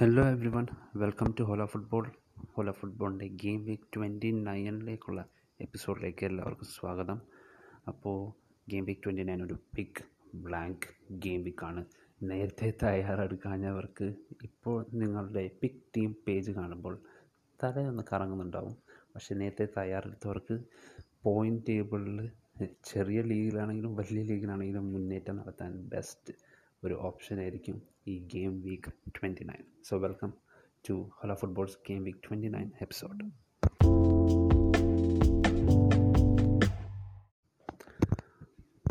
Hello everyone welcome to Hola football Hola ഫുട്ബോളിന്റെ game week twenty നയനിലേക്കുള്ള എപ്പിസോഡിലേക്ക് എല്ലാവർക്കും സ്വാഗതം. അപ്പോൾ ഗെയിം വീക്ക് ട്വന്റി നയൻ ഒരു ബിഗ് ബ്ലാങ്ക് ഗെയിം വീക്കാണ് നേരത്തെ തയ്യാറെടുക്കാഞ്ഞവർക്ക് ഇപ്പോൾ നിങ്ങളുടെ പിക് ടീം പേജ് കാണുമ്പോൾ തലയൊന്ന് കറങ്ങുന്നുണ്ടാവും. പക്ഷേ നേരത്തെ തയ്യാറെടുത്തവർക്ക് പോയിന്റ് ടേബിളിൽ ചെറിയ ലീഗിലാണെങ്കിലും വലിയ ലീഗിലാണെങ്കിലും മുന്നേറ്റം നടത്താൻ ബെസ്റ്റ് ഒരു ഓപ്ഷൻ ആയിരിക്കും ഈ game week twenty nine so welcome to Hola football's game week twenty nine episode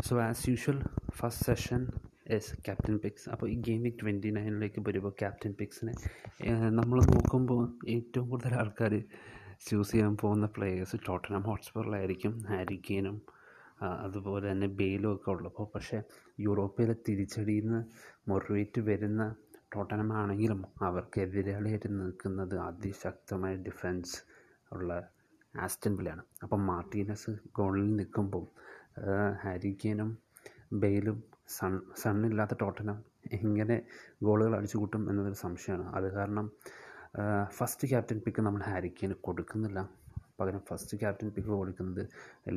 so as usual first session is captain picks അപ്പോൾ ഈ ഗെയിം ട്വന്റി നയനിലേക്ക് വരുമ്പോൾ ക്യാപ്റ്റൻ പിക്സിനെ നമ്മൾ നോക്കുമ്പോൾ ഏറ്റവും കൂടുതൽ ആൾക്കാർ ചൂസ് ചെയ്യാൻ പോകുന്ന പ്ലേയേഴ്സ് ടോട്ടനം ഹോട്ട്സ്പറിലായിരിക്കും ഹാരി കെയിനും അതുപോലെ തന്നെ ബെയിലും ഒക്കെ ഉള്ളപ്പോൾ പക്ഷേ യൂറോപ്പിലെ തിരിച്ചടിയിൽ നിന്ന് മുറിവേറ്റ് വരുന്ന ടോട്ടനമാണെങ്കിലും അവർക്കെതിരാളിയായിട്ട് നിൽക്കുന്നത് അതിശക്തമായ ഡിഫൻസ് ഉള്ള ആസ്റ്റൻ അപ്പം മാർട്ടീനസ് ഗോളിൽ നിൽക്കുമ്പോൾ ഹാരിക്കേനും ബെയിലും സൺ സണ്ണില്ലാത്ത ടോട്ടനം എങ്ങനെ ഗോളുകൾ അടിച്ചു കൂട്ടും എന്നതൊരു സംശയമാണ്. അത് കാരണം ഫസ്റ്റ് ക്യാപ്റ്റൻ പിക്ക് നമ്മൾ ഹാരിക്കേന് കൊടുക്കുന്നില്ല. പകരം ഫസ്റ്റ് ക്യാപ്റ്റൻ പിക്ക് കൊടുക്കുന്നത്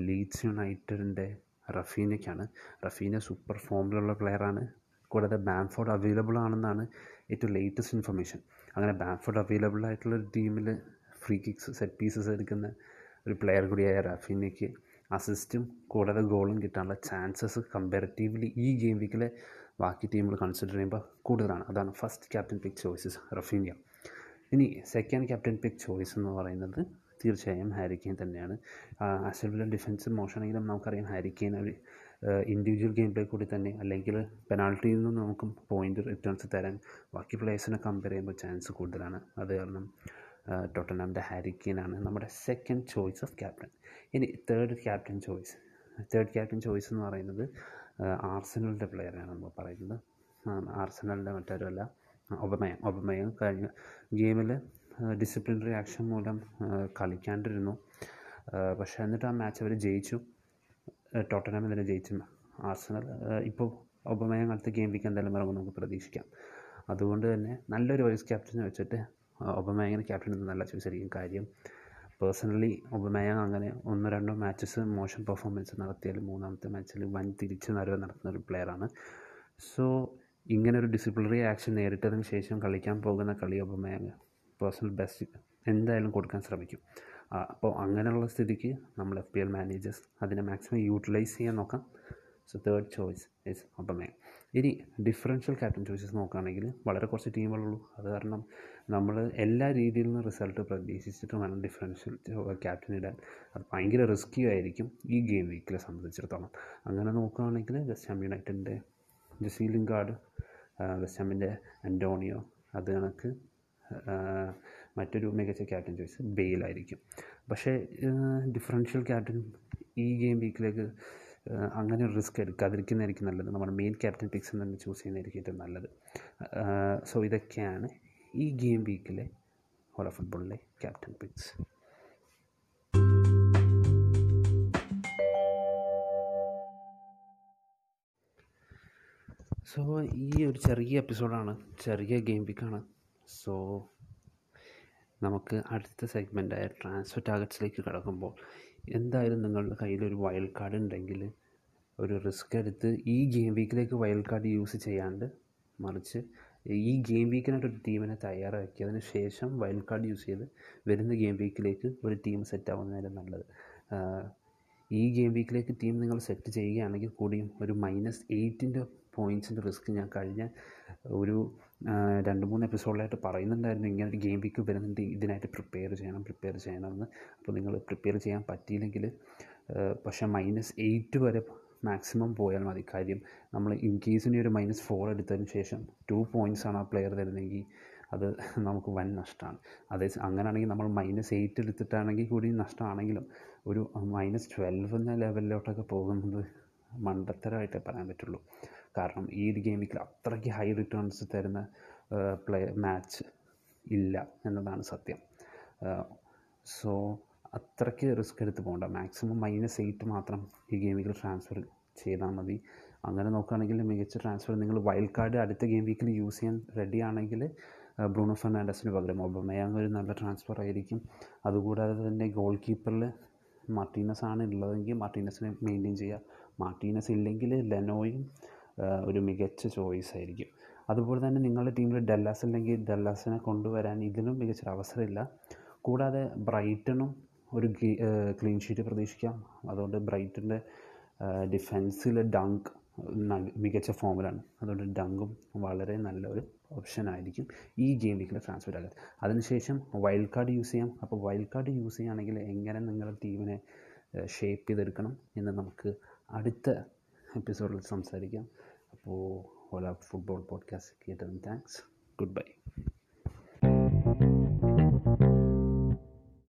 ലീഡ്സ് യുണൈറ്റഡിന്റെ റഫീനയ്ക്കാണ്. റഫീന സൂപ്പർ ഫോമിലുള്ള പ്ലെയറാണ് കൂടാതെ ബാംഫോർഡ് അവൈലബിൾ ആണെന്നാണ് ഏറ്റവും ലേറ്റസ്റ്റ് ഇൻഫർമേഷൻ അങ്ങനെ ബാംഫോർഡ് അവൈലബിൾ ആയിട്ടുള്ള ഒരു ടീമിൽ ഫ്രീ കിക്സ് സെറ്റ് പീസസ് എടുക്കുന്ന ഒരു പ്ലെയർ കൂടിയായ റഫീനയ്ക്ക് അസിസ്റ്റും കൂടാതെ ഗോളും കിട്ടാനുള്ള ചാൻസസ് കമ്പാരിറ്റീവ്ലി ഈ ഗെയിം വീക്കിലെ ബാക്കി ടീമുകൾ കൺസിഡർ ചെയ്യുമ്പോൾ കൂടുതലാണ്. അതാണ് first captain pick choices Raphinha ഇനി സെക്കൻഡ് ക്യാപ്റ്റൻ പിക്ക് ചോയ്സ് എന്ന് പറയുന്നത് തീർച്ചയായും ഹാരിക്കെയിൻ തന്നെയാണ്. അസൽവിലെ ഡിഫൻസ് മോശമാണെങ്കിലും നമുക്കറിയാം ഹാരിക്കെയിൻ ഒരു ഇൻഡിവിജ്വൽ ഗെയിം പ്ലേ കൂടി തന്നെ അല്ലെങ്കിൽ പെനാൾട്ടിയിൽ നിന്ന് നമുക്ക് പോയിന്റ് റിട്ടേൺസ് തരാൻ ബാക്കി പ്ലേയേഴ്സിനെ കമ്പയർ ചെയ്യുമ്പോൾ ചാൻസ് കൂടുതലാണ്. അത് കാരണം ടോട്ടനാമിന്റെ ഹാരിക്കെയിനാണ് നമ്മുടെ സെക്കൻഡ് ചോയ്സ് ഓഫ് ക്യാപ്റ്റൻ ഇനി third captain choice third captain choice എന്ന് പറയുന്നത് ആർസനലിന്റെ പ്ലെയറാണ് നമ്മൾ പറയുന്നത്. ആർസനലിന്റെ മറ്റാരുമല്ല ഒബമയം ഒബമയം കഴിഞ്ഞ ഗെയിമിൽ ഡിസിപ്ലിനറി ആക്ഷൻ മൂലം കളിക്കാണ്ടിരുന്നു. പക്ഷേ എന്നിട്ട് ആ മാച്ച് അവർ ജയിച്ചു. ടോട്ടനാമിൽ തന്നെ ജയിച്ചു. ആർസണൽ ഇപ്പോൾ ഒബമയം അടുത്ത ഗെയിം വീക്ക് എന്തായാലും ഇറങ്ങും നമുക്ക് പ്രതീക്ഷിക്കാം. അതുകൊണ്ട് തന്നെ നല്ലൊരു വൈസ് ക്യാപ്റ്റനെ വെച്ചിട്ട് ഒബമയങ്ങനെ ക്യാപ്റ്റൻ നല്ല ചോയ്സ് ആയിരിക്കും കാര്യം. പേഴ്സണലി ഒബമയങ് അങ്ങനെ ഒന്നോ രണ്ടോ മാച്ചസ് മോശം പെർഫോമൻസ് നടത്തിയാലും മൂന്നാമത്തെ മാച്ചിൽ വൻ തിരിച്ച് നരവ് നടത്തുന്ന ഒരു പ്ലെയറാണ് സോ ഇങ്ങനെ ഒരു ഡിസിപ്ലിനറി ആക്ഷൻ നേരിട്ടതിന് ശേഷം കളിക്കാൻ പോകുന്ന കളി ഒബമയങ്ങ് പേഴ്സണൽ ബെസ്റ്റ് എന്തായാലും കൊടുക്കാൻ ശ്രമിക്കും. അപ്പോൾ അങ്ങനെയുള്ള സ്ഥിതിക്ക് നമ്മൾ എഫ് പി എൽ മാനേജേഴ്സ് അതിനെ മാക്സിമം യൂട്ടിലൈസ് ചെയ്യാൻ നോക്കാം. So third choice is Aubameyang ഇനി ഡിഫറൻഷ്യൽ ക്യാപ്റ്റൻ ചോയ്സസ് നോക്കുകയാണെങ്കിൽ വളരെ കുറച്ച് ടീമുകളുള്ളൂ അത് കാരണം നമ്മൾ എല്ലാ രീതിയിൽ നിന്ന് റിസൾട്ട് പ്രതീക്ഷിച്ചിട്ട് വേണം ഡിഫറൻഷ്യൽ ക്യാപ്റ്റൻ ഇടാൻ. അത് ഭയങ്കര റിസ്ക്കി ആയിരിക്കും ഈ ഗെയിം വീക്കിലെ സംബന്ധിച്ചിടത്തോളം. അങ്ങനെ നോക്കുകയാണെങ്കിൽ വെസ്റ്റ് ഹാം യുണൈറ്റഡിന്റെ ജസീലിംഗ് കാർഡ് വെസ്റ്റ് ഹാമിന്റെ അന്റോണിയോ അത് കണക്ക് മറ്റൊരു മികച്ച ക്യാപ്റ്റൻ ചോയ്സ് ബെയിലായിരിക്കും പക്ഷേ ഡിഫറൻഷ്യൽ ക്യാപ്റ്റൻ ഈ ഗെയിം വീക്കിലേക്ക് അങ്ങനെ റിസ്ക് എടുക്കാതിരിക്കുന്നതായിരിക്കും നല്ലത്. നമ്മുടെ മെയിൻ ക്യാപ്റ്റൻ പിക്സ് തന്നെ ചൂസ് ചെയ്യുന്നതായിരിക്കും ഏറ്റവും നല്ലത്. സോ ഇതൊക്കെയാണ് ഈ ഗെയിം വീക്കിലെ ഹോള ഫുട്ബോളിലെ ക്യാപ്റ്റൻ പിക്സ് സോ ഈ ഒരു ചെറിയ എപ്പിസോഡാണ് ചെറിയ ഗെയിം വീക്കാണ് സോ നമുക്ക് അടുത്ത സെഗ്മെന്റായ ട്രാൻസ്ഫർ ടാർഗറ്റ്സിലേക്ക് കടക്കുമ്പോൾ എന്തായാലും നിങ്ങളുടെ കയ്യിൽ ഒരു വൈൽഡ് കാർഡ് ഉണ്ടെങ്കിൽ ഒരു റിസ്ക് എടുത്ത് ഈ ഗെയിം വീക്കിലേക്ക് വൈൽഡ് കാർഡ് യൂസ് ചെയ്യാണ്ട് മറിച്ച് ഈ ഗെയിം വീക്കിനായിട്ട് ഒരു ടീമിനെ തയ്യാറാക്കിയതിന് ശേഷം വൈൽഡ് കാർഡ് യൂസ് ചെയ്ത് വരുന്ന ഗെയിം വീക്കിലേക്ക് ഒരു ടീം സെറ്റ് ആവുന്നതിനും നല്ലത്. ഈ ഗെയിം വീക്കിലേക്ക് ടീം നിങ്ങൾ സെറ്റ് ചെയ്യുകയാണെങ്കിൽ കൂടിയും ഒരു മൈനസ് എയ്റ്റിന്റെ പോയിന്റ്സിന്റെ റിസ്ക് ഞാൻ കഴിഞ്ഞ ഒരു രണ്ട് മൂന്ന് എപ്പിസോഡിലായിട്ട് പറയുന്നുണ്ടായിരുന്നു. ഇങ്ങനെ ഒരു ഗെയിം വീക്ക് വരുന്നുണ്ട് ഇതിനായിട്ട് പ്രിപ്പയർ ചെയ്യണം പ്രിപ്പയർ ചെയ്യണമെന്ന്. അപ്പോൾ നിങ്ങൾ പ്രിപ്പയർ ചെയ്യാൻ പറ്റിയില്ലെങ്കിൽ പക്ഷേ മൈനസ് എയ്റ്റ് വരെ മാക്സിമം പോയാൽ മതി. കാര്യം നമ്മൾ ഇൻ കേസിന് ഒരു മൈനസ് ഫോർ എടുത്തതിന് ശേഷം ടു പോയിന്റ്സ് ആണ് ആ പ്ലെയർ തരുന്നതെങ്കിൽ അത് നമുക്ക് വൻ നഷ്ടമാണ്. അതേ അങ്ങനെയാണെങ്കിൽ നമ്മൾ മൈനസ് എയ്റ്റ് എടുത്തിട്ടാണെങ്കിൽ കൂടി നഷ്ടമാണെങ്കിലും ഒരു മൈനസ് ട്വൽവ് എന്ന ലെവലിലോട്ടൊക്കെ പോകുന്നത് മണ്ടത്തരമായിട്ടേ പറയാൻ പറ്റുള്ളൂ. കാരണം ഈ ഒരു ഗെയിം വീക്കിൽ അത്രയ്ക്ക് ഹൈ റിട്ടേൺസ് തരുന്ന പ്ലേ മാച്ച് ഇല്ല എന്നതാണ് സത്യം. സോ അത്രയ്ക്ക് റിസ്ക് എടുത്ത് പോകണ്ട. മാക്സിമം മൈനസ് എയ്റ്റ് മാത്രം ഈ ഗെയിം വീക്കിൽ ട്രാൻസ്ഫർ ചെയ്താൽ മതി. അങ്ങനെ നോക്കുകയാണെങ്കിൽ മികച്ച ട്രാൻസ്ഫർ നിങ്ങൾ വൈൽഡ് കാർഡ് അടുത്ത ഗെയിം വീക്കിൽ യൂസ് ചെയ്യാൻ റെഡി ആണെങ്കിൽ ബ്രൂണോ ഫെർണാണ്ടസിന് പകരം ഒബമയാങ് ഒരു നല്ല ട്രാൻസ്ഫർ ആയിരിക്കും. അതുകൂടാതെ തന്നെ ഗോൾ കീപ്പറിൽ മാർട്ടീനസ് ആണ് ഉള്ളതെങ്കിൽ മാർട്ടീനസിനെ മെയിന്റെയിൻ ചെയ്യുക. മാർട്ടീനസ് ഇല്ലെങ്കിൽ ലെനോയും ഒരു മികച്ച ചോയ്സ് ആയിരിക്കും. അതുപോലെ തന്നെ നിങ്ങളുടെ ടീമിൽ ഡെല്ലാസ് അല്ലെങ്കിൽ ഡെല്ലാസിനെ കൊണ്ടുവരാൻ ഇതിലും മികച്ചൊരു അവസരമില്ല. കൂടാതെ ബ്രൈറ്റണും ഒരു ക്ലീൻ ഷീറ്റ് പ്രതീക്ഷിക്കാം. അതുകൊണ്ട് ബ്രൈറ്റന്റെ ഡിഫെൻസിൽ ഡങ്ക് മികച്ച ഫോമിലാണ് അതുകൊണ്ട് ഡങ്കും വളരെ നല്ലൊരു ഓപ്ഷൻ ആയിരിക്കും ഈ ഗെയിം വീക്കിൽ ട്രാൻസ്ഫർ ആകാൻ. അതിനുശേഷം വൈൽഡ് കാർഡ് യൂസ് ചെയ്യാം. അപ്പോൾ വൈൽഡ് കാർഡ് യൂസ് ചെയ്യുകയാണെങ്കിൽ എങ്ങനെ നിങ്ങളുടെ ടീമിനെ ഷേപ്പ് ചെയ്തെടുക്കണം എന്ന് നമുക്ക് അടുത്ത എപ്പിസോഡിൽ സംസാരിക്കാം. അപ്പോൾ ഓല ഫുട്ബോൾ പോഡ്കാസ്റ്റ് കേട്ടതിന് താങ്ക്സ് ഗുഡ് ബൈ